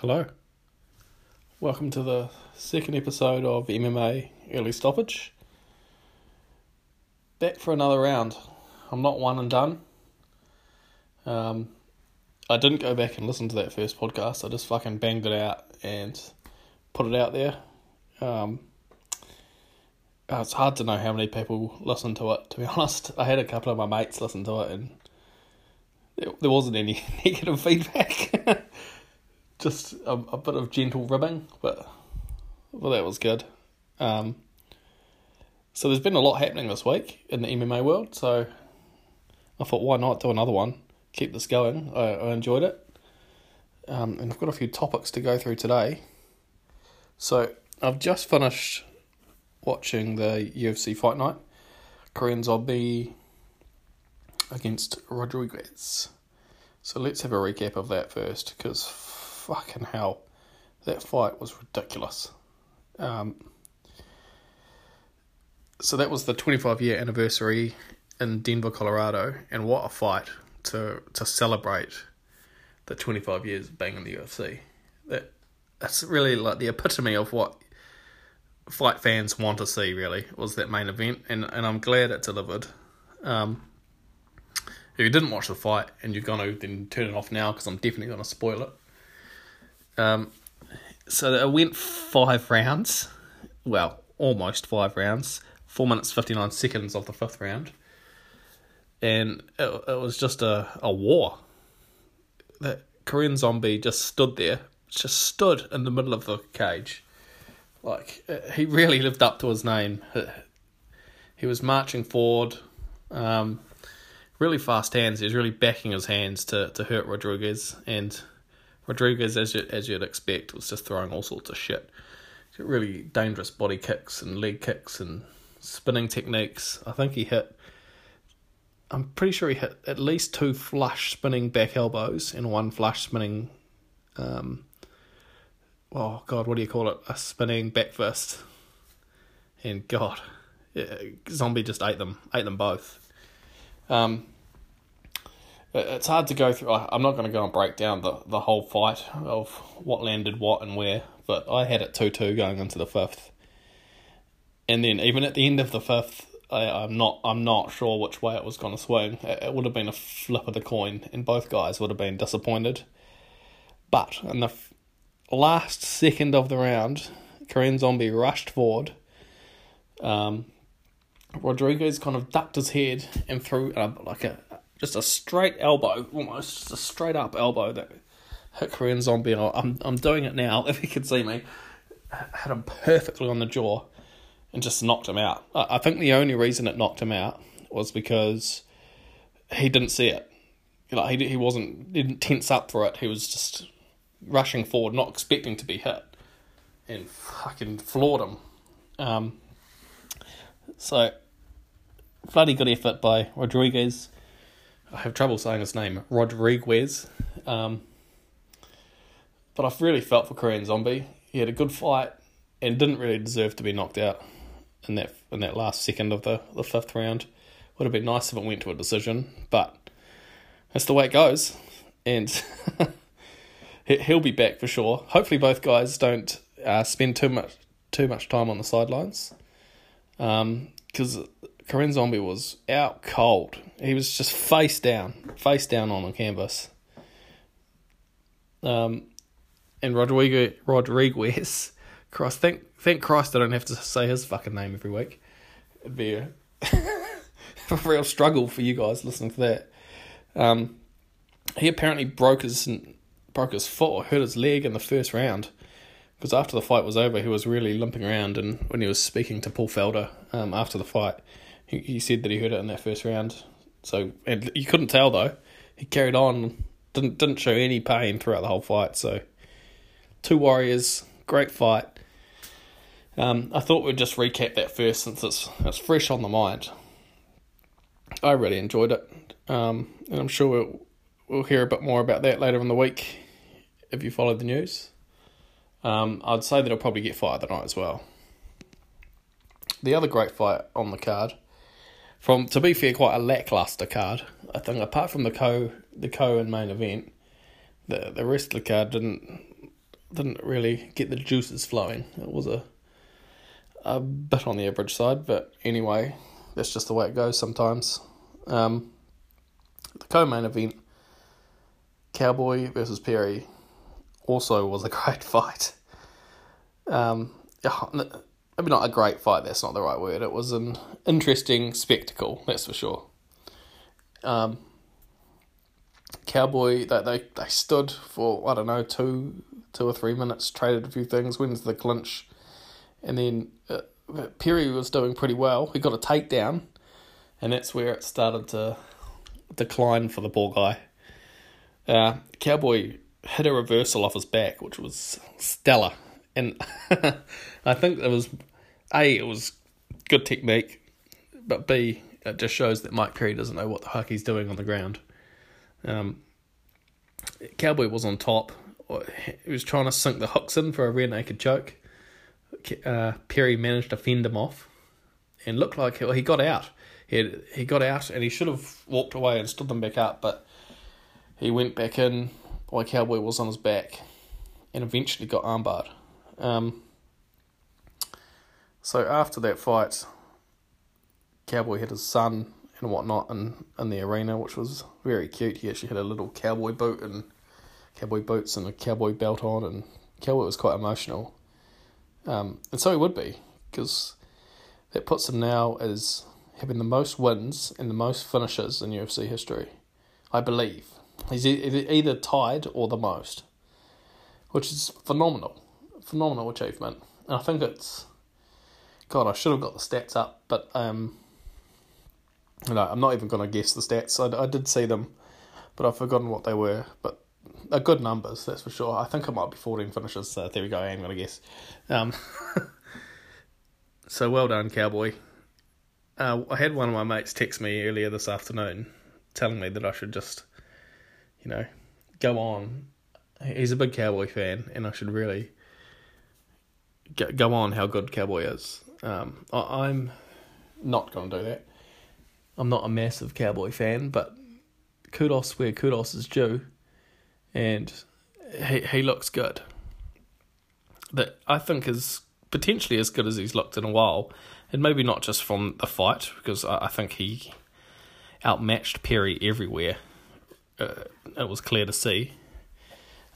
Hello. Welcome to the second episode of MMA Early Stoppage. Back for another round. I'm not one and done. Um, I didn't go back and listen to that first podcast. I just fucking banged it out and put it out there. Um, uh, it's hard to know how many people listen to it, to be honest. I had a couple of my mates listen to it and there, there wasn't any negative feedback. Just a, a bit of gentle ribbing, but well, that was good. Um, so there's been a lot happening this week in the MMA world, so I thought, why not do another one? Keep this going. I, I enjoyed it. Um, and I've got a few topics to go through today. So I've just finished watching the UFC Fight Night. Korean Zombie against Rodriguez. So let's have a recap of that first, because fucking hell, that fight was ridiculous. Um, so that was the 25 year anniversary in Denver, Colorado, and what a fight to to celebrate the 25 years of being in the UFC. That that's really like the epitome of what fight fans want to see. Really was that main event, and and I'm glad it delivered. Um, if you didn't watch the fight and you're gonna then turn it off now because I'm definitely gonna spoil it. Um, so it went five rounds, well, almost five rounds, four minutes fifty nine seconds of the fifth round, and it, it was just a a war. That Korean zombie just stood there, just stood in the middle of the cage, like he really lived up to his name. He was marching forward. Um, really fast hands. He was really backing his hands to, to hurt Rodriguez, and Rodriguez, as you as you'd expect, was just throwing all sorts of shit. Really dangerous body kicks and leg kicks and spinning techniques. I think he hit. I'm pretty sure he hit at least two flush spinning back elbows and one flush spinning. Um, oh God, what do you call it? A spinning back fist. And God, yeah, Zombie just ate them, ate them both. Um, it's hard to go through. I'm not going to go and break down the, the whole fight of what landed what and where, but I had it 2 2 going into the fifth. And then even at the end of the fifth, I, I'm not I'm not sure which way it was going to swing. It, it would have been a flip of the coin, and both guys would have been disappointed. But in the f- last second of the round, Korean Zombie rushed forward. Um, Rodriguez kind of ducked his head and threw uh, like a just a straight elbow, almost just a straight up elbow that hit Korean Zombie. I'm I'm doing it now. If you could see me, had him perfectly on the jaw, and just knocked him out. I think the only reason it knocked him out was because he didn't see it. Like he he wasn't didn't tense up for it. He was just rushing forward, not expecting to be hit, and fucking floored him. Um, so bloody good effort by Rodriguez. I have trouble saying his name, Rodriguez. Um, but I've really felt for Korean Zombie. He had a good fight and didn't really deserve to be knocked out in that in that last second of the, the fifth round. Would have been nice if it went to a decision, but that's the way it goes. And he'll be back for sure. Hopefully, both guys don't uh, spend too much too much time on the sidelines. Because um, Korean Zombie was out cold. He was just face down, face down on the canvas. Um, and Rodrigo Rodriguez, Christ, thank thank Christ I don't have to say his fucking name every week. It'd be a, a real struggle for you guys listening to that. Um, he apparently broke his broke his foot or hurt his leg in the first round because after the fight was over, he was really limping around. And when he was speaking to Paul Felder um, after the fight, he, he said that he heard it in that first round. So and you couldn't tell though. He carried on, didn't didn't show any pain throughout the whole fight. So two warriors, great fight. Um, I thought we'd just recap that first since it's it's fresh on the mind. I really enjoyed it, um, and I'm sure we'll, we'll hear a bit more about that later in the week if you follow the news. Um, I'd say that he'll probably get fired tonight as well. The other great fight on the card from to be fair, quite a lackluster card. I think apart from the co the co and main event, the the rest of the card didn't didn't really get the juices flowing. It was a a bit on the average side, but anyway, that's just the way it goes sometimes. Um, the co-main event, Cowboy versus Perry, also was a great fight. Um, maybe not a great fight. That's not the right word. It was an interesting spectacle. That's for sure. Um, Cowboy, they, they they stood for I don't know two two or three minutes, traded a few things, went into the clinch, and then uh, Perry was doing pretty well. He got a takedown, and that's where it started to decline for the poor guy. Uh, Cowboy hit a reversal off his back, which was stellar, and I think it was a it was good technique, but b it just shows that Mike Perry doesn't know what the fuck he's doing on the ground. Um, Cowboy was on top. He was trying to sink the hooks in for a rear naked choke. Uh, Perry managed to fend him off, and looked like he, he got out. He had, he got out, and he should have walked away and stood them back up, but he went back in while Cowboy was on his back, and eventually got armbarred. Um, so after that fight, Cowboy had his son and whatnot in, in the arena, which was very cute. He actually had a little cowboy boot and cowboy boots and a cowboy belt on, and Cowboy was quite emotional. Um, and so he would be, because that puts him now as having the most wins and the most finishes in UFC history. I believe. He's either tied or the most, which is phenomenal. Phenomenal achievement. And I think it's. God, I should have got the stats up, but um, no, I'm not even going to guess the stats. I, I did see them, but I've forgotten what they were. But they're good numbers, that's for sure. I think it might be 14 finishes, so there we go, I ain't going to guess. Um, so well done, Cowboy. Uh, I had one of my mates text me earlier this afternoon telling me that I should just, you know, go on. He's a big Cowboy fan, and I should really go on how good Cowboy is. Um, I, I'm not going to do that. I'm not a massive Cowboy fan, but kudos where kudos is due, and he he looks good. That I think is potentially as good as he's looked in a while, and maybe not just from the fight because I, I think he outmatched Perry everywhere. Uh, it was clear to see.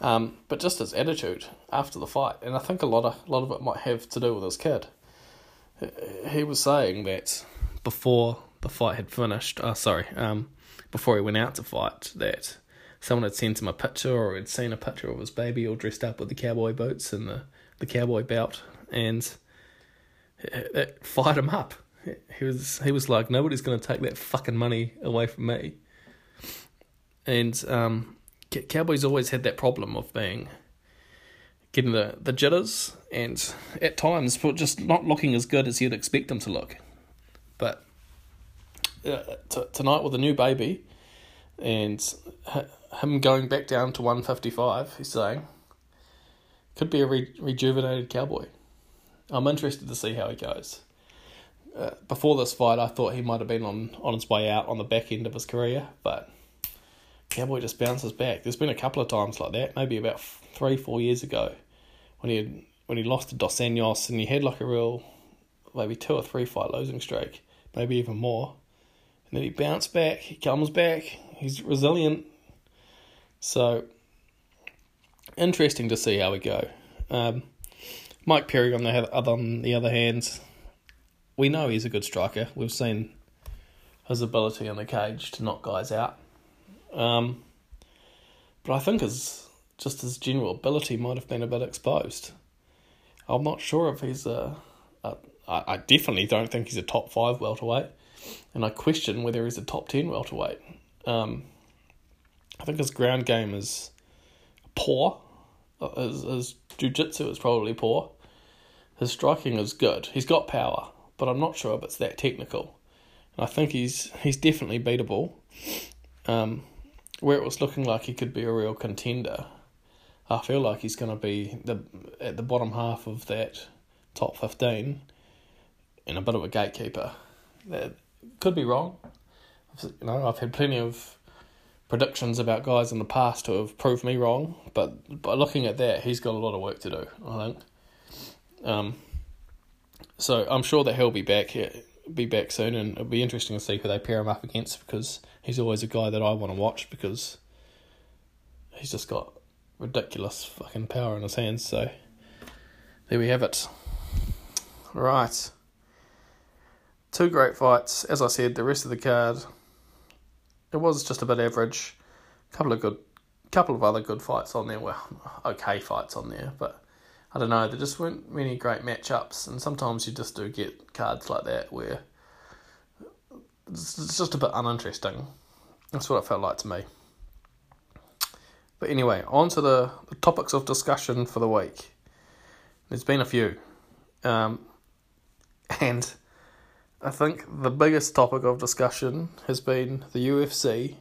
Um, but just his attitude after the fight, and I think a lot of a lot of it might have to do with his kid. He was saying that before the fight had finished, uh, sorry, um, before he went out to fight, that someone had sent him a picture or had seen a picture of his baby all dressed up with the cowboy boots and the, the cowboy belt, and it, it fired him up. He was he was like, nobody's to take that fucking money away from me. And um, Cowboys always had that problem of being getting the, the jitters and at times just not looking as good as you'd expect them to look. But uh, t- tonight with a new baby and him going back down to 155, he's saying, could be a re- rejuvenated cowboy. I'm interested to see how he goes. Uh, before this fight, I thought he might have been on, on his way out on the back end of his career, but Cowboy just bounces back. There's been a couple of times like that, maybe about three, four years ago, when he had, when he lost to Dos Anjos and he had like a real, maybe two or three fight losing streak, maybe even more. And then he bounced back, he comes back, he's resilient. So, interesting to see how we go. Um, Mike Perry, on the other, on the other hand, we know he's a good striker. We've seen his ability in the cage to knock guys out. Um, but I think his just his general ability might have been a bit exposed. I'm not sure if he's a, a I, I definitely don't think he's a top five welterweight and I question whether he's a top 10 welterweight. Um, I think his ground game is poor. Uh, his, his jiu-jitsu is probably poor. His striking is good. He's got power, but I'm not sure if it's that technical. And I think he's he's definitely beatable. Um, where it was looking like he could be a real contender, I feel like he's going to be the at the bottom half of that top fifteen, and a bit of a gatekeeper. That could be wrong. You know, I've had plenty of predictions about guys in the past who have proved me wrong. But by looking at that, he's got a lot of work to do. I think. Um, so I'm sure that he'll be back here, be back soon, and it'll be interesting to see who they pair him up against because he's always a guy that I want to watch because he's just got ridiculous fucking power in his hands. So there we have it. Right. Two great fights. As I said, the rest of the card it was just a bit average. A couple of good couple of other good fights on there. Well, okay fights on there, but I don't know, there just weren't many great matchups and sometimes you just do get cards like that where it's just a bit uninteresting. That's what it felt like to me. But anyway, on to the, the topics of discussion for the week. There's been a few. Um, and I think the biggest topic of discussion has been the UFC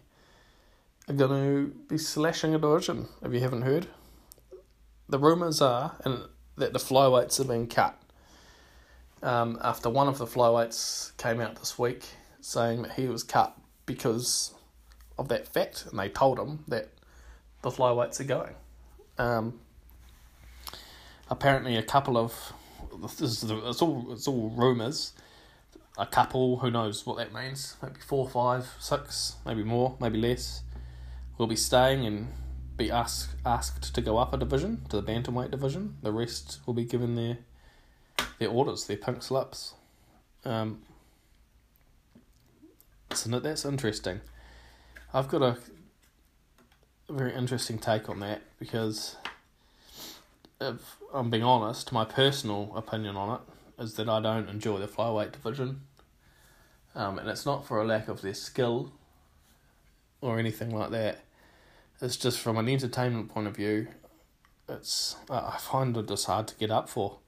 are going to be slashing a division, if you haven't heard. The rumours are and that the flyweights have been cut. Um, after one of the flyweights came out this week saying that he was cut because of that fact, and they told him that the flyweights are going. Um, apparently, a couple of this is it's all it's all rumors. A couple, who knows what that means? Maybe four, five, six, maybe more, maybe less. Will be staying and be asked asked to go up a division to the bantamweight division. The rest will be given their their orders, their pink slips. Um, so that's interesting. I've got a very interesting take on that because if I'm being honest, my personal opinion on it is that I don't enjoy the flyweight division. Um, and it's not for a lack of their skill or anything like that. It's just from an entertainment point of view, it's I find it just hard to get up for.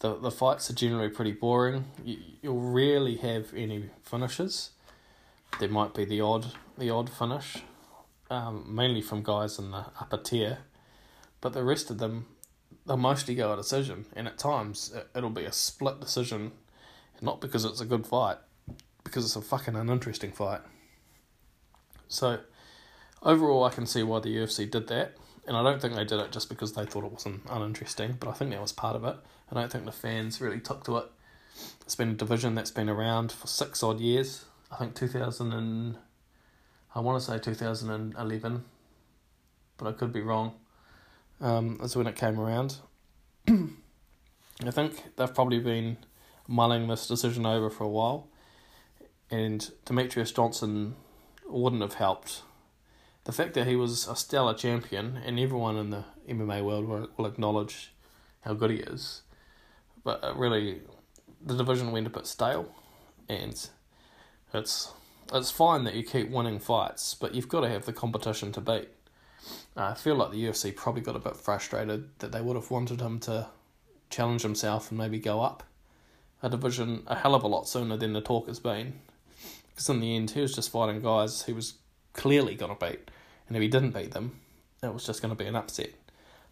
The the fights are generally pretty boring. You you'll rarely have any finishes. There might be the odd the odd finish, um, mainly from guys in the upper tier, but the rest of them, they'll mostly go a decision, and at times it'll be a split decision, not because it's a good fight, because it's a fucking uninteresting fight. So, overall, I can see why the UFC did that, and I don't think they did it just because they thought it wasn't uninteresting, but I think that was part of it. I don't think the fans really took to it. It's been a division that's been around for six odd years. I think 2000 and I want to say 2011, but I could be wrong. Um, that's when it came around. I think they've probably been mulling this decision over for a while, and Demetrious Johnson wouldn't have helped. The fact that he was a stellar champion, and everyone in the MMA world will, will acknowledge how good he is, but really, the division went a bit stale, and it's it's fine that you keep winning fights, but you've got to have the competition to beat. Uh, I feel like the UFC probably got a bit frustrated that they would have wanted him to challenge himself and maybe go up a division a hell of a lot sooner than the talk has been. Because in the end, he was just fighting guys he was clearly going to beat. And if he didn't beat them, it was just going to be an upset.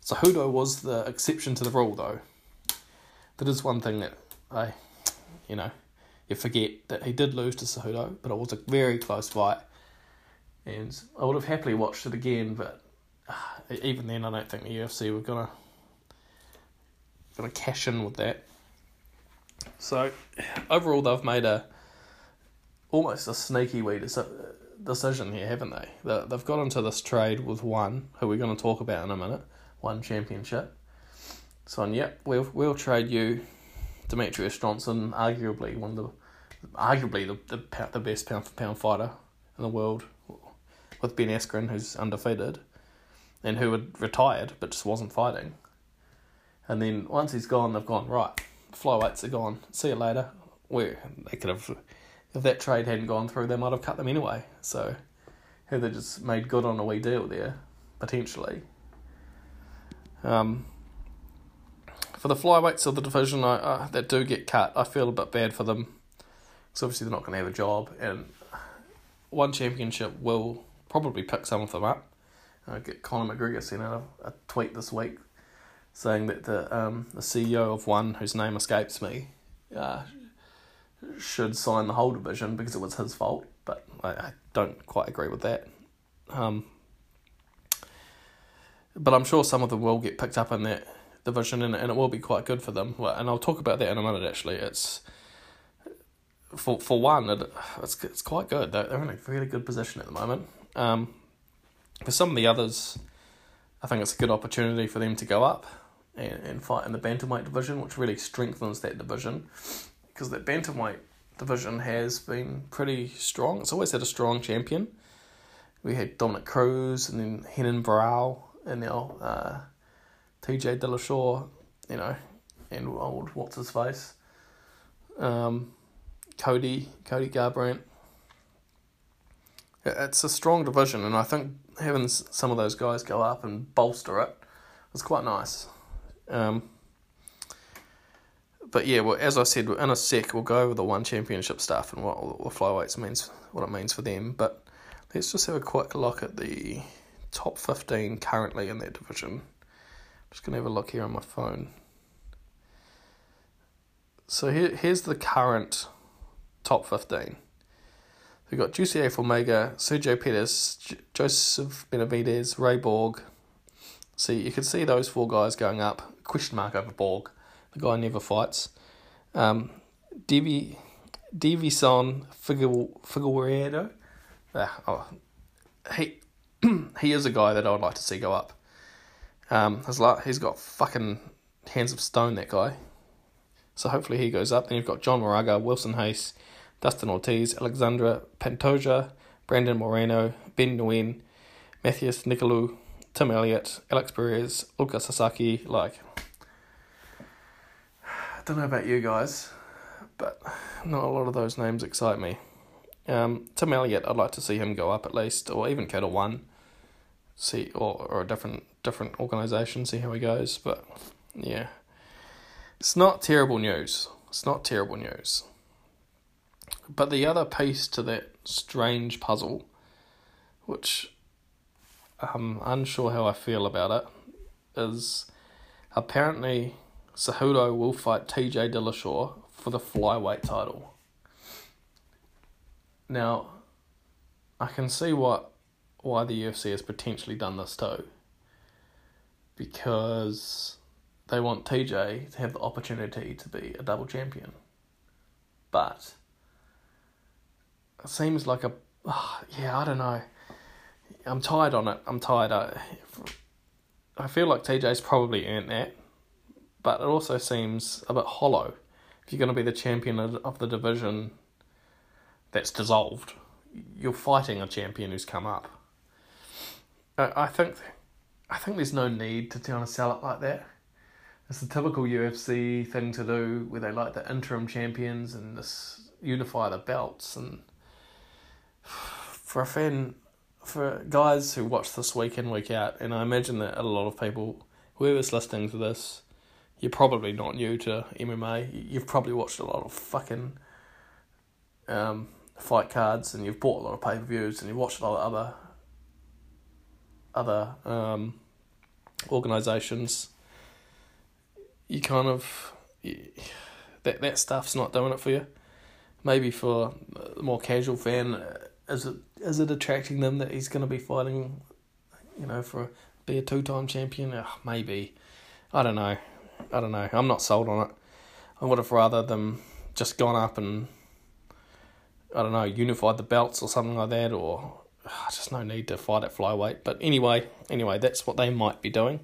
Cejudo was the exception to the rule, though. That is one thing that I, you know, you forget that he did lose to Cejudo, but it was a very close fight. And I would have happily watched it again, but uh, even then, I don't think the UFC were gonna gonna cash in with that. So overall, they've made a almost a sneaky wee decision here, haven't they? They've got into this trade with one who we're going to talk about in a minute, one championship. So, yep, we'll we'll trade you Demetrious Johnson, arguably one of the arguably the, the the best pound for pound fighter in the world, with Ben Askren, who's undefeated, and who had retired but just wasn't fighting. And then once he's gone, they've gone right. Flyweights are gone. See you later. Where they could have, if that trade hadn't gone through, they might have cut them anyway. So, have they just made good on a wee deal there, potentially? Um, for the flyweights of the division I, that do get cut, I feel a bit bad for them because obviously they're not going to have a job, and one championship will probably pick some of them up. I get Conor McGregor sent out a, a tweet this week saying that the um, the CEO of one whose name escapes me uh, should sign the whole division because it was his fault, but I, I don't quite agree with that. Um, but I'm sure some of them will get picked up in that division, and, and it will be quite good for them. And I'll talk about that in a minute. Actually, it's for for one, it, it's it's quite good. They're, they're in a really good position at the moment. Um, for some of the others, I think it's a good opportunity for them to go up and, and fight in the bantamweight division, which really strengthens that division because that bantamweight division has been pretty strong. It's always had a strong champion. We had Dominick Cruz and then Renan Barão and now uh, TJ Dillashaw, you know, and old what's his face, um, Cody Cody Garbrandt. It's a strong division, and I think having some of those guys go up and bolster it was quite nice. Um, but yeah, well, as I said, in a sec we'll go over the one championship stuff and what the flyweights means, what it means for them. But let's just have a quick look at the top fifteen currently in that division. I'm just gonna have a look here on my phone. So here, here's the current top fifteen. We've got Jussier Formiga, Sergio Pettis, J- Joseph Benavidez, Ray Borg. See, you can see those four guys going up. Question mark over Borg. The guy never fights. Um, Divi, Deiveson Figueiredo. Ah, oh, he he is a guy that I would like to see go up. Um, he's got fucking hands of stone. That guy. So hopefully he goes up. Then you've got John Moraga, Wilson Reis, Dustin Ortiz, Alexandre Pantoja, Brandon Moreno, Ben Nguyen, Matthias Nicolau, Tim Elliott, Alex Perez, Lucas Sasaki. Like, I don't know about you guys, but not a lot of those names excite me. Um, Tim Elliott, I'd like to see him go up at least, or even go to one, see, or or a different different organisation, see how he goes. But yeah, it's not terrible news. It's not terrible news. But the other piece to that strange puzzle, which I'm unsure how I feel about it, is apparently Cejudo will fight TJ Dillashaw for the flyweight title. Now, I can see what why the UFC has potentially done this too. Because they want TJ to have the opportunity to be a double champion. But seems like a oh, yeah, I don't know. I'm tired on it. I'm tired. I, I feel like TJ's probably earned that, but it also seems a bit hollow. If you're going to be the champion of the division that's dissolved. You're fighting a champion who's come up. I I think, I think there's no need to kind of sell it like that. It's the typical UFC thing to do, where they like the interim champions and this unify the belts. And for a fan, for guys who watch this week in week out, and I imagine that a lot of people, whoever's listening to this, you're probably not new to MMA. You've probably watched a lot of fucking um, fight cards and you've bought a lot of pay per views and you've watched a lot of other other um, organisations, you kind of you, that that stuff's not doing it for you. Maybe for a more casual fan, is it is it attracting them that he's going to be fighting, you know, for be a two time champion? Oh, maybe, I don't know, I don't know. I'm not sold on it. I would have rather them just gone up and I don't know, unified the belts or something like that, or just no need to fight at flyweight. But anyway, anyway, that's what they might be doing.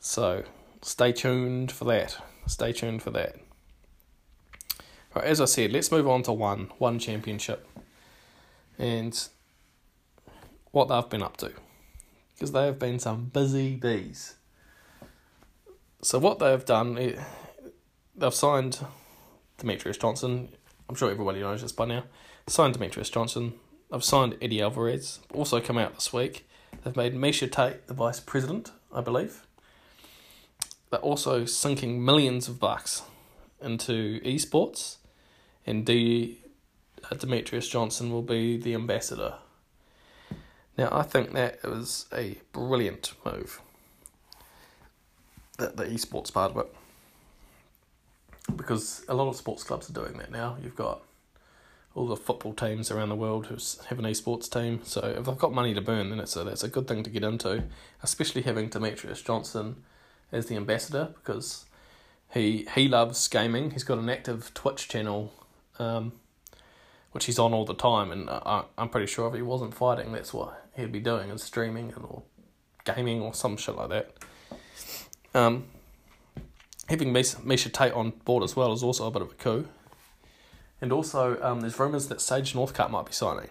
So stay tuned for that. Stay tuned for that. Right, as I said, let's move on to one one championship and what they've been up to because they have been some busy bees. So what they have done, they've signed Demetrious Johnson. I'm sure everybody knows this by now. Signed Demetrious Johnson. I've signed Eddie Alvarez. Also come out this week. They've made Miesha Tate the vice president, I believe. They're also sinking millions of bucks into esports, and D. Uh, Demetrious Johnson will be the ambassador. Now, I think that was a brilliant move. The, the esports part of it. Because a lot of sports clubs are doing that now. You've got all the football teams around the world who have an esports team. So if they've got money to burn, then it's a that's a good thing to get into, especially having Demetrious Johnson as the ambassador because he he loves gaming. He's got an active Twitch channel, um, which he's on all the time, and I, I'm pretty sure if he wasn't fighting, that's what he'd be doing, and streaming and or gaming or some shit like that. Um, having Miesha Tate on board as well is also a bit of a coup. And also, um, there's rumours that Sage Northcutt might be signing.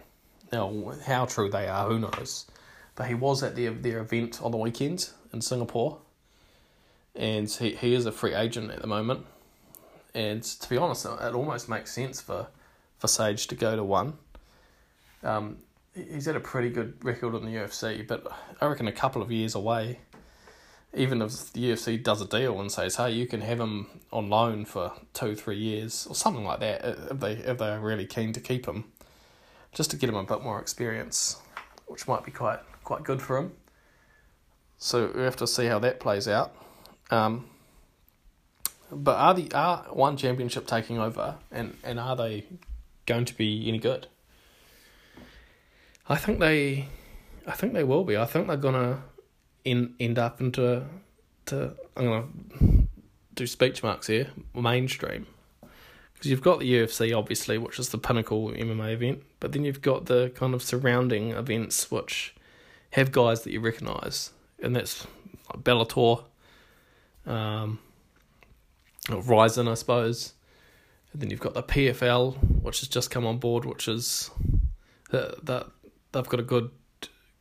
Now, how true they are, who knows? But he was at their, their event on the weekend in Singapore. And he, he is a free agent at the moment. And to be honest, it almost makes sense for, for Sage to go to one. Um, he's had a pretty good record in the UFC, but I reckon a couple of years away, even if the UFC does a deal and says, "Hey, you can have him on loan for two, three years or something like that," if they if they are really keen to keep him, just to get him a bit more experience, which might be quite quite good for him. So we have to see how that plays out. Um, but are the are one championship taking over, and, and are they going to be any good? I think they, I think they will be. I think they're gonna end end up into to I'm gonna do speech marks here mainstream because you've got the UFC obviously, which is the pinnacle MMA event, but then you've got the kind of surrounding events which have guys that you recognise, and that's like Bellator, um, Rizin, I suppose. And then you've got the PFL, which has just come on board, which is that that they've got a good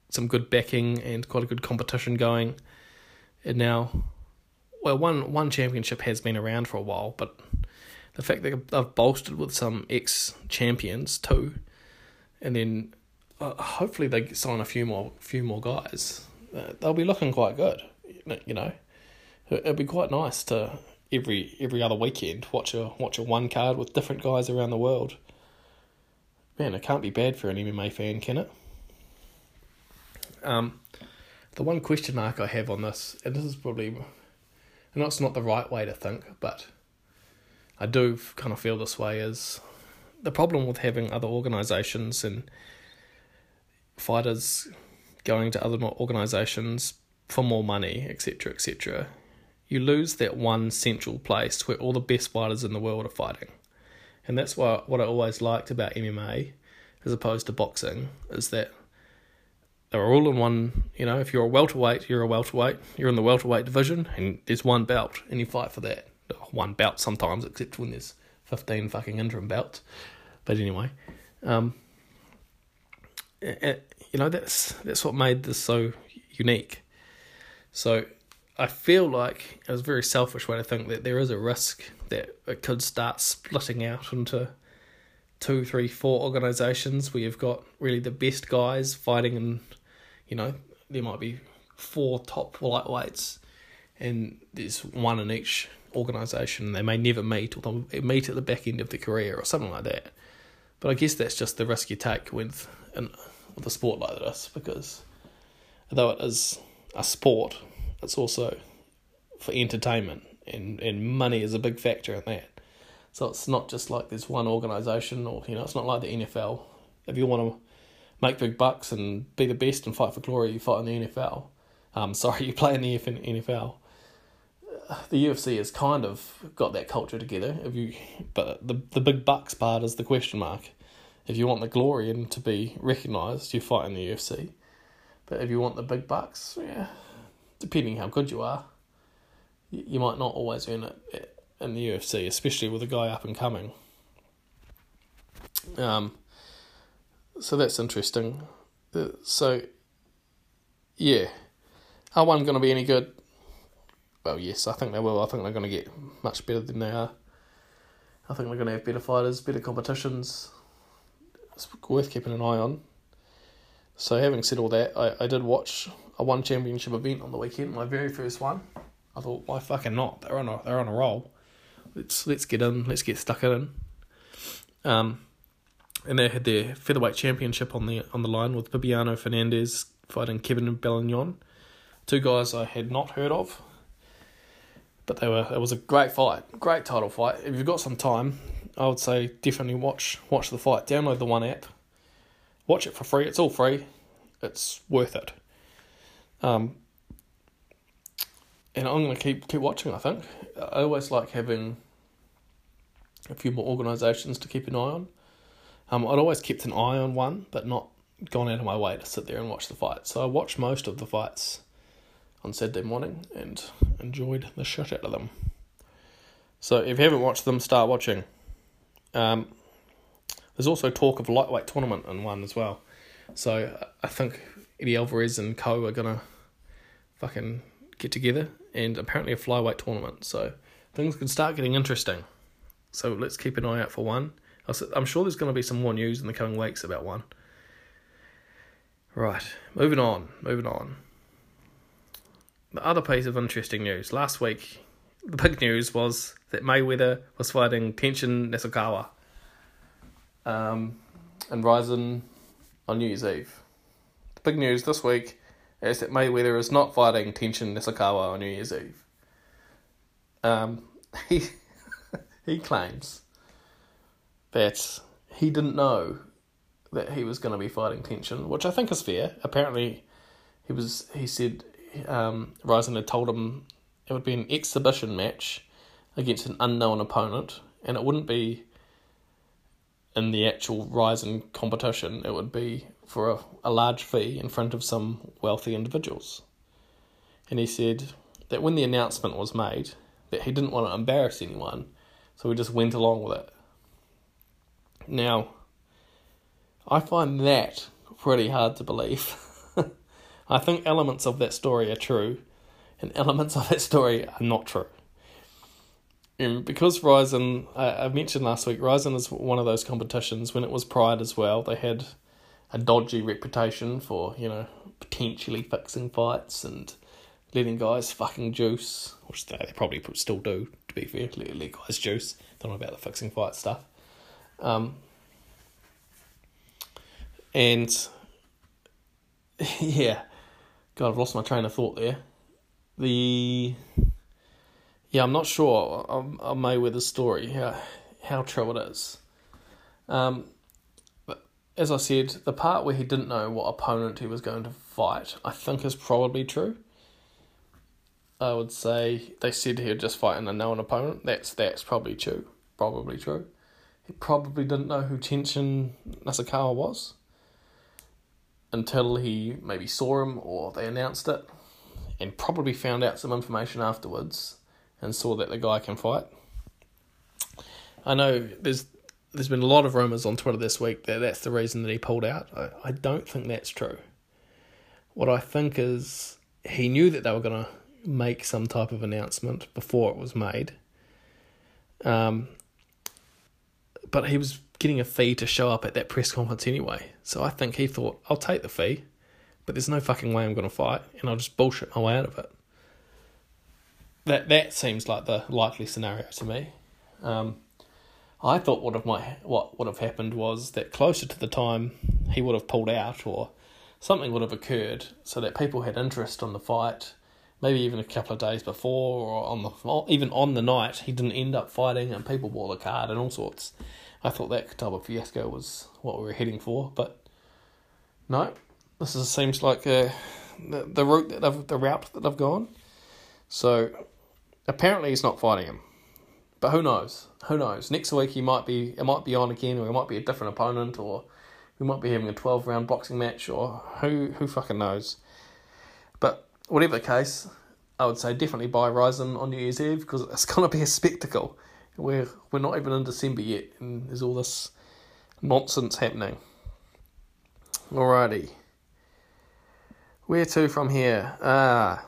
some good backing and quite a good competition going. And now, well, one one championship has been around for a while, but the fact that they've bolstered with some ex champions too, and then uh, hopefully they sign a few more few more guys, uh, they'll be looking quite good. You know, it'd be quite nice to every every other weekend watch a watch a one card with different guys around the world. Man, it can't be bad for an MMA fan, can it? Um, the one question mark I have on this, and this is probably, I know it's not the right way to think, but I do kind of feel this way, is the problem with having other organisations and fighters going to other organisations for more money, etc., etc., you lose that one central place where all the best fighters in the world are fighting. And that's why what I always liked about MMA as opposed to boxing is that they're all in one. You know, if you're a welterweight, you're a welterweight. You're in the welterweight division, and there's one belt, and you fight for that. One belt sometimes, except when there's fifteen fucking interim belts. But anyway, um, it, you know that's that's what made this so unique. So I feel like it was a very selfish way to think that there is a risk that it could start splitting out into two, three, four organisations where you've got really the best guys fighting and you know, there might be four top lightweights, and there's one in each organisation. They may never meet, or they'll meet at the back end of their career, or something like that. But I guess that's just the risk you take with in, with a sport like this, because although it is a sport, it's also for entertainment, and, and money is a big factor in that. So it's not just like there's one organisation, or you know, it's not like the NFL. If you want to make big bucks and be the best and fight for glory, you fight in the NFL. Um, sorry, you play in the NFL. The UFC has kind of got that culture together. If you, but the the big bucks part is the question mark. If you want the glory and to be recognised, you fight in the UFC. But if you want the big bucks, yeah, depending how good you are, you might not always earn it in the UFC, especially with a guy up and coming. Um, so that's interesting. So, yeah, are one going to be any good? Well, yes, I think they will. I think they're going to get much better than they are. I think they're going to have better fighters, better competitions. It's worth keeping an eye on. So, having said all that, I, I did watch a one championship event on the weekend, my very first one. I thought, why fucking not? They're on a they're on a roll. Let's let's get in. Let's get stuck in. Um, and they had their featherweight championship on the on the line with Bibiano Fernandes fighting Kevin Belingon, two guys I had not heard of. But they were it was a great fight, great title fight. If you've got some time, I would say definitely watch watch the fight. Download the one app, watch it for free. It's all free. It's worth it. Um, and I'm gonna keep keep watching. I think I always like having a few more organisations to keep an eye on. Um, I'd always kept an eye on one, but not gone out of my way to sit there and watch the fight. So I watched most of the fights on Saturday morning and enjoyed the shit out of them. So if you haven't watched them, start watching. Um, there's also talk of lightweight tournament in one as well. So I think Eddie Alvarez and Co are gonna fucking get together, and apparently a flyweight tournament. So things can start getting interesting. So let's keep an eye out for one. I'm sure there's going to be some more news in the coming weeks about one. Right, moving on, moving on. The other piece of interesting news last week, the big news was that Mayweather was fighting Tenshin Nasukawa um, and Rizin on New Year's Eve. The big news this week is that Mayweather is not fighting Tenshin Nasukawa on New Year's Eve. Um, he he claims that he didn't know that he was going to be fighting Tenshin, which I think is fair. Apparently, he was. He said um, Rizin had told him it would be an exhibition match against an unknown opponent, and it wouldn't be in the actual Rizin competition. It would be for a, a large fee in front of some wealthy individuals. And he said that when the announcement was made, that he didn't want to embarrass anyone, so he just went along with it. Now, I find that pretty hard to believe. I think elements of that story are true, and elements of that story are not true. And because Rizin, I, I mentioned last week, Rizin is one of those competitions when it was Pride as well. They had a dodgy reputation for, you know, potentially fixing fights and letting guys fucking juice, which they probably still do, to be fair, let, let guys juice. Don't know about the fixing fight stuff. Um, and yeah, God, I've lost my train of thought there. The yeah, I'm not sure i may with the story how how true it is. Um, as I said, the part where he didn't know what opponent he was going to fight, I think is probably true. I would say they said he would just fight an unknown opponent. That's that's probably true. Probably true. He probably didn't know who Tenshin Nasukawa was until he maybe saw him or they announced it, and probably found out some information afterwards and saw that the guy can fight. I know there's there's been a lot of rumors on Twitter this week that that's the reason that he pulled out. I, I don't think that's true. What I think is he knew that they were going to make some type of announcement before it was made. Um, but he was getting a fee to show up at that press conference anyway. So I think he thought, I'll take the fee, but there's no fucking way I'm going to fight, and I'll just bullshit my way out of it. That that seems like the likely scenario to me. Um, I thought what have my what would have happened was that closer to the time he would have pulled out or something would have occurred so that people had interest on the fight maybe even a couple of days before or on the even on the night he didn't end up fighting and people bought the card and all sorts. I thought that type of fiasco was what we were heading for, but no, this is, seems like uh, the the route that I've, the route that I've gone. So apparently he's not fighting him, but who knows? Who knows? Next week he might be it might be on again, or it might be a different opponent, or we might be having a twelve round boxing match, or who who fucking knows? But whatever the case, I would say definitely buy Rizin on New Year's Eve because it's to be a spectacle. We're we're not even in December yet, and there's all this nonsense happening. Alrighty, where to from here? Ah,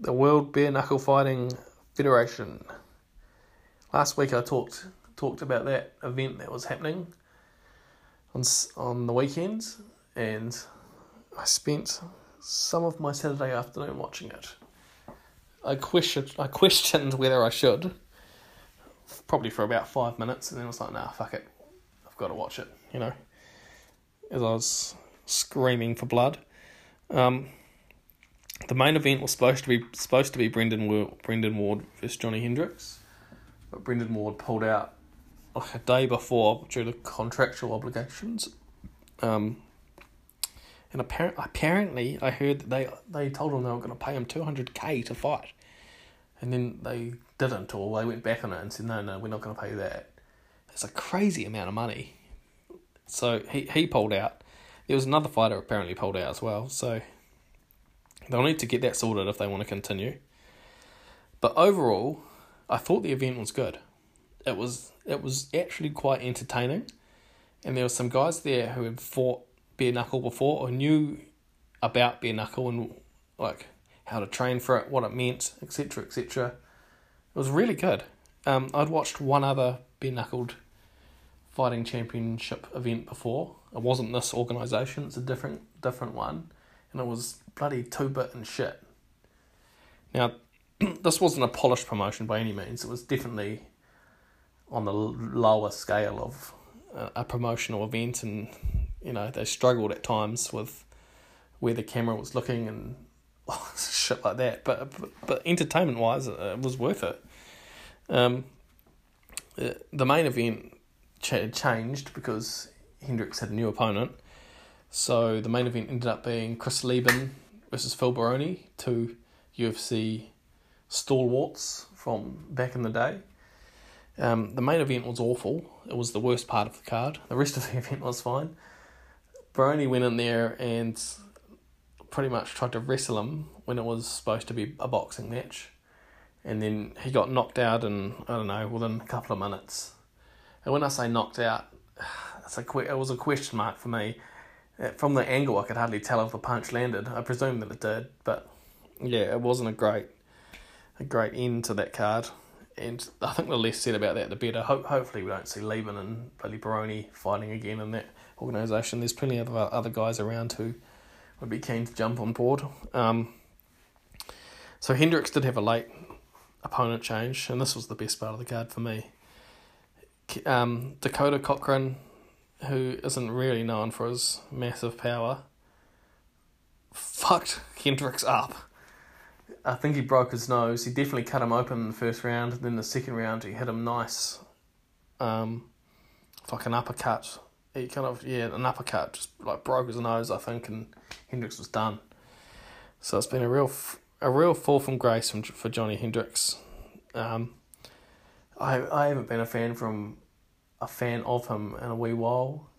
the World Bare Knuckle Fighting Federation. Last week I talked talked about that event that was happening on on the weekends, and I spent some of my Saturday afternoon watching it. I questioned, I questioned whether I should, probably for about five minutes, and then I was like, nah, fuck it, I've got to watch it, you know, as I was screaming for blood. Um, the main event was supposed to be supposed to be Brennan Brennan Ward versus Johny Hendricks, but Brennan Ward pulled out like a day before due to contractual obligations. Um, and apparent, apparently, I heard that they they told him they were going to pay him two hundred k to fight, and then they didn't, or they went back on it and said, no, no, we're not going to pay that. It's a crazy amount of money. So he he pulled out. There was another fighter apparently pulled out as well. So they'll need to get that sorted if they want to continue. But overall, I thought the event was good. It was it was actually quite entertaining, and there were some guys there who had fought bare knuckle before or knew about bare knuckle and like how to train for it, what it meant, etc., etc. It was really good. Um, I'd watched one other bare knuckled fighting championship event before. It wasn't this organisation; it's a different different one, and it was bloody two bit and shit. Now, this wasn't a polished promotion by any means. It was definitely on the lower scale of a, promotional event, and you know they struggled at times with where the camera was looking and shit like that. But but, but entertainment wise, it was worth it. Um, uh, the main event ch- changed because Hendricks had a new opponent. So the main event ended up being Chris Leben versus Phil Baroni, two UFC stalwarts from back in the day. Um, the main event was awful. It was the worst part of the card. The rest of the event was fine. Baroni went in there and pretty much tried to wrestle him when it was supposed to be a boxing match. And then he got knocked out in, I don't know, within a couple of minutes. And when I say knocked out, it's a, it was a question mark for me. Uh, from the angle, I could hardly tell if the punch landed. I presume that it did, but yeah, it wasn't a great, a great end to that card and I think the less said about that, the better. Ho- hopefully, we don't see Leben and Billy Baroni fighting again in that organisation. There's plenty of other guys around who would be keen to jump on board. Um, so Hendricks did have a late opponent change, and this was the best part of the card for me. Um, Dakota Cochran, who isn't really known for his massive power, fucked Hendricks up I think he broke his nose. He definitely cut him open in the first round. Then the second round, he hit him nice, um, like an uppercut. He kind of yeah, an uppercut just like broke his nose, I think, and Hendricks was done. So it's been a real a real fall from grace from for Johny Hendricks. Um, I I haven't been a fan from a fan of him in a wee while.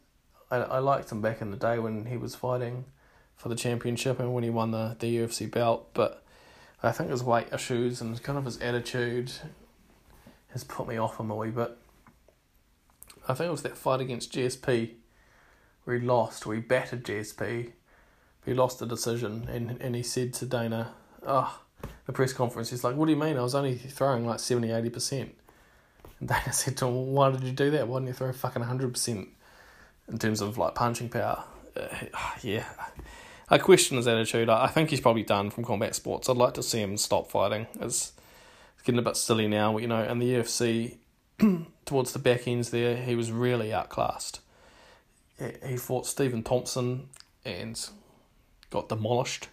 I I liked him back in the day when he was fighting for the championship and when he won the, the UFC belt, but I think his weight issues and kind of his attitude has put me off him a wee bit. I think it was that fight against GSP where he lost, where he battered GSP. He lost the decision and, and he said to Dana, oh, the press conference, he's like, what do you mean? I was only throwing like 70, 80%. And Dana said to him, why did you do that? Why didn't you throw fucking 100% in terms of like punching power? Uh, yeah. I question his attitude. I think he's probably done from combat sports. I'd like to see him stop fighting. It's, getting a bit silly now, you know. And the UFC, towards the back ends there, he was really outclassed. He fought Stephen Thompson and got demolished.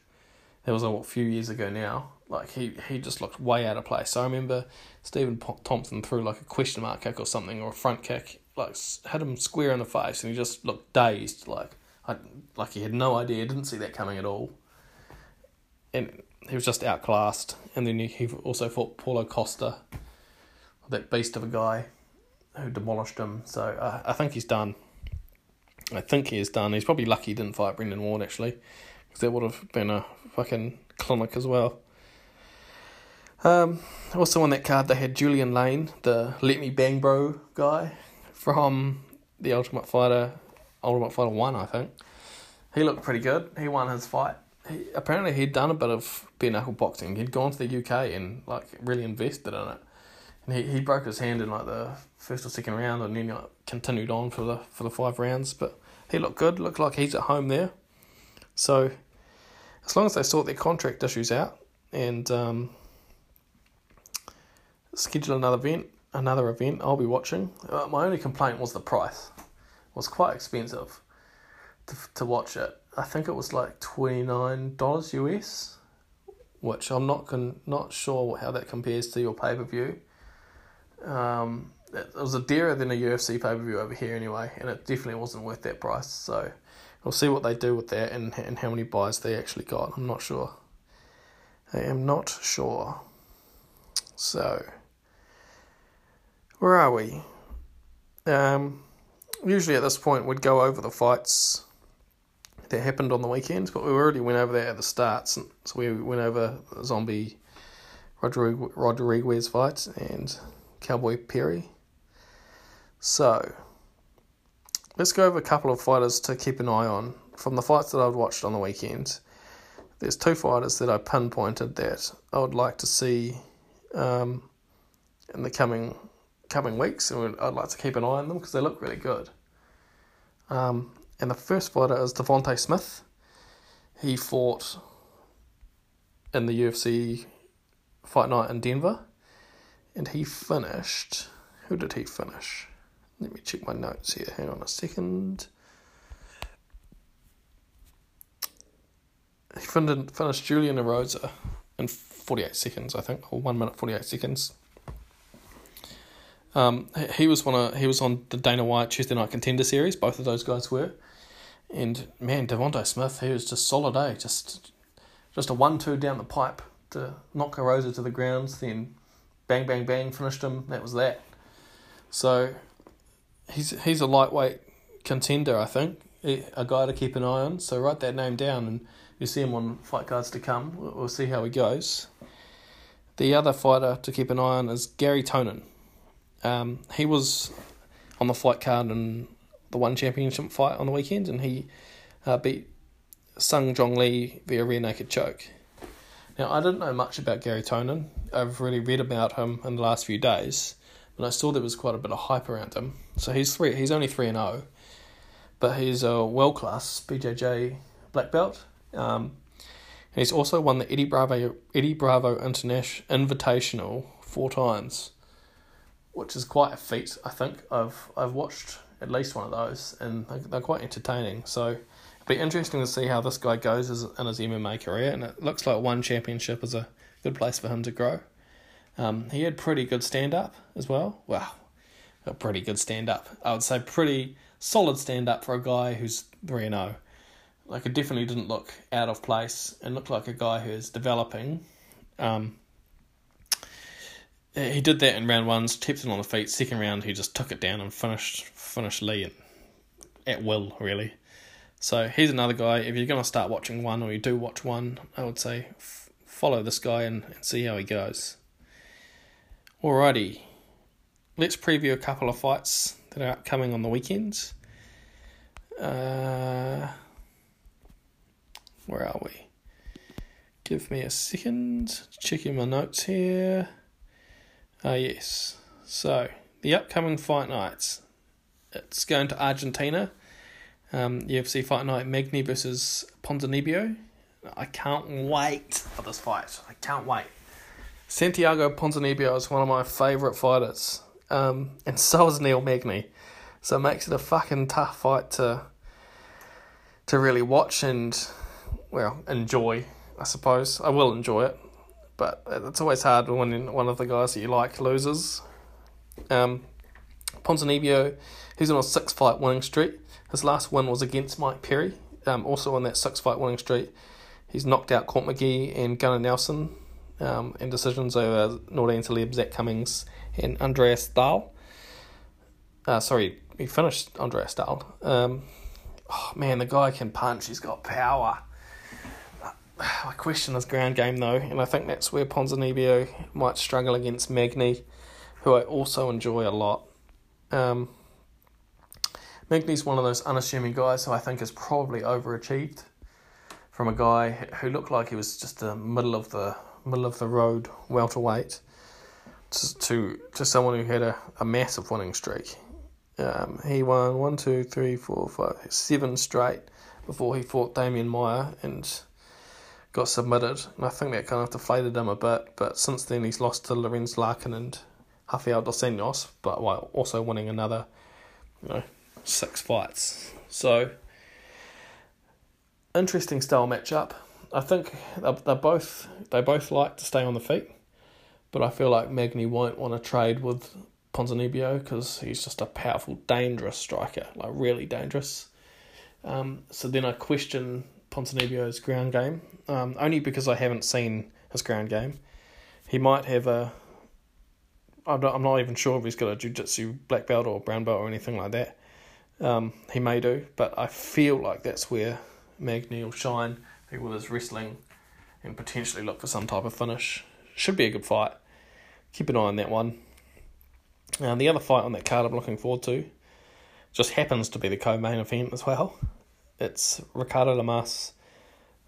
That was a few years ago now. Like he, he just looked way out of place. So I remember Stephen Thompson threw like a question mark kick or something or a front kick, like hit him square in the face, and he just looked dazed. Like I, like he had no idea, didn't see that coming at all. And he was just outclassed. And then he also fought Paulo Costa, that beast of a guy who demolished him. So uh, I think he's done. I think he is done. He's probably lucky he didn't fight Brennan Ward actually, because that would have been a fucking clinic as well. Um, also on that card they had Julian Lane, the Let Me Bang Bro guy from the Ultimate Fighter Ultimate Fighter 1, I think. He looked pretty good. He won his fight. He, apparently, he'd done a bit of bare knuckle boxing. He'd gone to the UK and like really invested in it. And he, he broke his hand in like the first or second round, and then like, continued on for the for the five rounds. But he looked good. Looked like he's at home there. So as long as they sort their contract issues out and um, schedule another event, another event, I'll be watching. Uh, my only complaint was the price was quite expensive to, to watch it. I think it was like twenty nine dollars US, which I'm not con- not sure how that compares to your pay per view. Um, it was a dearer than a UFC pay per view over here anyway, and it definitely wasn't worth that price. So we'll see what they do with that and and how many buys they actually got. I'm not sure. I am not sure. So where are we? Um, usually at this point we'd go over the fights that happened on the weekends, but we already went over that at the start. So we went over Zombie Rodriguez fight and Cowboy Perry. So let's go over a couple of fighters to keep an eye on from the fights that I've watched on the weekend. There's two fighters that I pinpointed that I would like to see um, in the coming coming weeks, and I'd like to keep an eye on them because they look really good. Um, and the first fighter is Devonte Smith. He fought in the UFC fight night in Denver, and he finished. Who did he finish? Let me check my notes here. Hang on a second. He finished, Julian Erosa in 48 seconds, I think, or 1 minute 48 seconds. Um, he was one of, he was on the Dana White Tuesday Night Contender Series. Both of those guys were, and man, Devonte Smith, he was just solid. Eh? Just just a one-two down the pipe to knock Erosa to the ground. Then bang, bang, bang, finished him. That was that. So he's he's a lightweight contender, I think. A guy to keep an eye on. So write that name down, and you see him on fight cards to come. We'll see how he goes. The other fighter to keep an eye on is Garry Tonon. Um, he was on the fight card in the one championship fight on the weekend, and he uh, beat Sung Jong Lee via rear naked choke. Now, I didn't know much about Garry Tonon. I've really read about him in the last few days, but I saw there was quite a bit of hype around him. So he's three. He's only three and zero, oh, but he's a world class BJJ black belt. Um, and he's also won the Eddie Bravo Eddie Bravo International Invitational four times which is quite a feat. I think I've I've watched at least one of those, and they're quite entertaining. So it'll be interesting to see how this guy goes in his MMA career. And it looks like one championship is a good place for him to grow. Um, he had pretty good stand up as well. Wow, a pretty good stand up. I would say pretty solid stand up for a guy who's three and zero. Oh. Like it definitely didn't look out of place and looked like a guy who is developing. Um, he did that in round one, kept it on the feet. Second round, he just took it down and finished finished Lee at will, really. So he's another guy. If you're going to start watching one, or you do watch one, I would say f- follow this guy and, and see how he goes. Alrighty, let's preview a couple of fights that are upcoming on the weekends. Uh, where are we? Give me a second. Checking my notes here. Ah, uh, yes. So, the upcoming fight nights. It's going to Argentina. Um, UFC Fight Night Magny versus Ponzinibbio. I can't wait for this fight. I can't wait. Santiago Ponzinibbio is one of my favourite fighters. Um, and so is Neil Magny. So it makes it a fucking tough fight to to really watch and well enjoy. I suppose I will enjoy it but it's always hard when one of the guys that you like loses. Um, Ponzinibbio, he's on a six fight winning streak. His last win was against Mike Perry, um, also on that six fight winning streak. He's knocked out Court McGee and Gunnar Nelson um, in decisions over Nordine Taleb, Zak Cummings, and Andreas Stahl. Uh, sorry, he finished Andreas Stahl. Um, oh man, the guy can punch. He's got power. I question his ground game though, and I think that's where Ponzinibbio might struggle against Magny, who I also enjoy a lot. Um, Magny's one of those unassuming guys who I think is probably overachieved from a guy who looked like he was just the middle of the middle of the road welterweight to to, to someone who had a, a massive winning streak. Um, he won one, two, three, four, five, seven straight before he fought Demian Maia and got submitted, and I think that kind of deflated him a bit. But since then, he's lost to Lorenz Larkin and Rafael dos Anjos, but while also winning another, you know, six fights. So interesting style matchup. I think they both they both like to stay on the feet, but I feel like Magny won't want to trade with Ponzinibbio because he's just a powerful, dangerous striker, like really dangerous. Um, so then I question Ponzinibbio's ground game, um, only because I haven't seen his ground game. He might have a. I'm not, I'm not even sure if he's got a jiu-jitsu black belt or brown belt or anything like that. Um, he may do, but I feel like that's where Magny will shine He with his wrestling and potentially look for some type of finish. Should be a good fight. Keep an eye on that one. Uh, the other fight on that card I'm looking forward to just happens to be the co-main event as well. It's Ricardo Lamas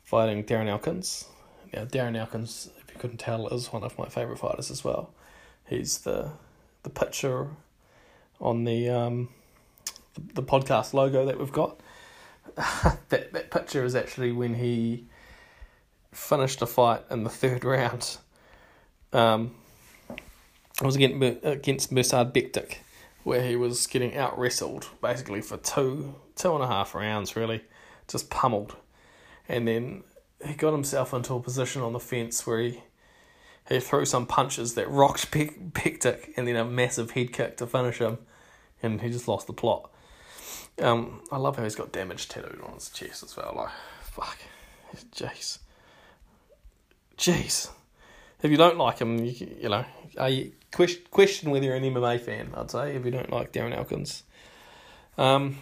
fighting Darren Elkins. Now, Darren Elkins, if you couldn't tell, is one of my favourite fighters as well. He's the the picture on the um, the, the podcast logo that we've got. that that picture is actually when he finished a fight in the third round. Um, it was against against Mirsad Bektic, where he was getting out wrestled basically for two two and a half rounds, really, just pummeled, and then he got himself into a position on the fence where he he threw some punches that rocked Bektic, and then a massive head kick to finish him, and he just lost the plot. Um, I love how he's got damage tattooed on his chest as well. Like, fuck, jeez, jeez. If you don't like him, you, you know, I question question whether you're an MMA fan. I'd say if you don't like Darren Elkins. Um,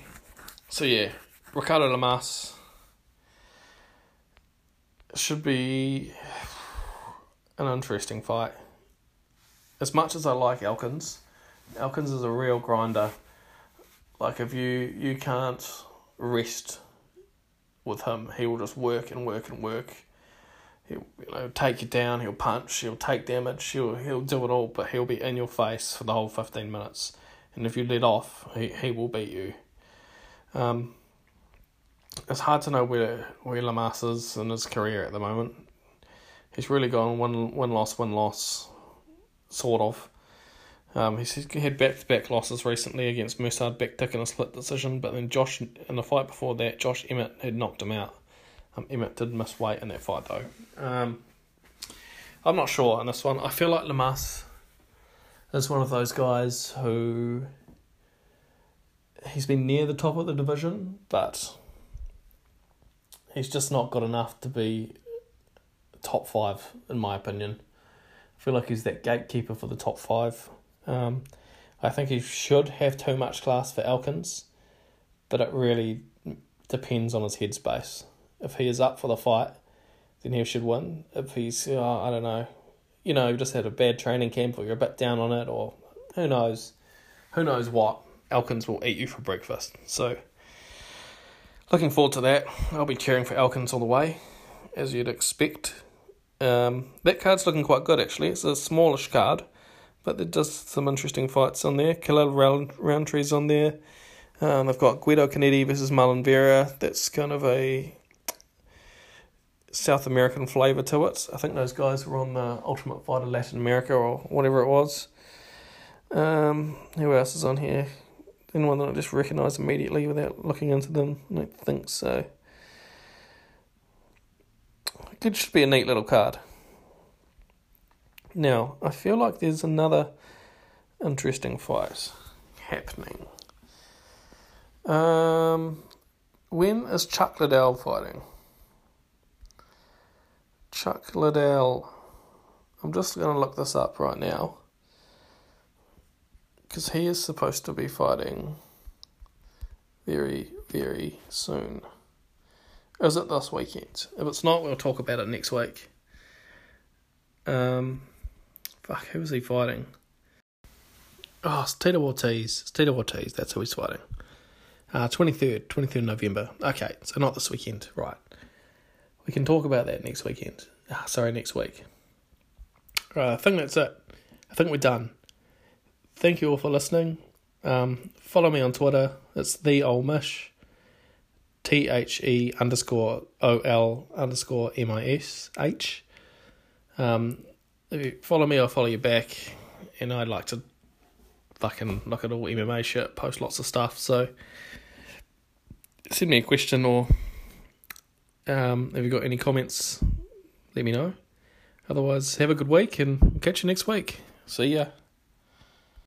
so yeah, Ricardo Lamas should be an interesting fight. As much as I like Elkins, Elkins is a real grinder. Like if you you can't rest with him, he will just work and work and work. He'll you know take you down. He'll punch. He'll take damage. He'll he'll do it all, but he'll be in your face for the whole fifteen minutes. And if you let off, he he will beat you. Um, it's hard to know where where Lamas is in his career at the moment. He's really gone one one loss, one loss, sort of. Um, he's had back to back losses recently against Mirsad Bektic in a split decision, but then Josh, in the fight before that, Josh Emmett had knocked him out. Um, Emmett did miss weight in that fight though. Um, I'm not sure on this one. I feel like Lamas is one of those guys who he's been near the top of the division, but he's just not got enough to be top five, in my opinion. I feel like he's that gatekeeper for the top five. Um, I think he should have too much class for Elkins, but it really depends on his headspace. If he is up for the fight, then he should win. If he's, oh, I don't know, you know, just had a bad training camp or you're a bit down on it or who knows, who knows what, Elkins will eat you for breakfast. So, looking forward to that. I'll be cheering for Elkins all the way, as you'd expect. Um, that card's looking quite good actually. It's a smallish card but there's just some interesting fights on there. Killer Round, Rountree's on there. Um, they've got Guido Canetti versus Marlon Vera. That's kind of a South American flavour to it. I think those guys were on the Ultimate Fighter Latin America or whatever it was. Um, who else is on here? Anyone that I just recognise immediately without looking into them? I don't think so. It should be a neat little card. Now, I feel like there's another interesting fight happening. Um, when is Chuck Liddell fighting? Chuck Liddell. I'm just going to look this up right now. Because he is supposed to be fighting very, very soon. Is it this weekend? If it's not, we'll talk about it next week. Um, Fuck, who is he fighting? Oh, it's Tito Ortiz. It's Tito Ortiz, that's who he's fighting. Uh, 23rd, 23rd November. Okay, so not this weekend, right. We can talk about that next weekend. Ah, sorry, next week. Right, I think that's it. I think we're done. Thank you all for listening. Um, follow me on Twitter. It's the Olmish. T H E underscore O L underscore M I S H. Um, follow me, I'll follow you back. And I'd like to fucking look at all MMA shit, post lots of stuff. So send me a question or um, if you got any comments, let me know. Otherwise, have a good week and catch you next week. See ya.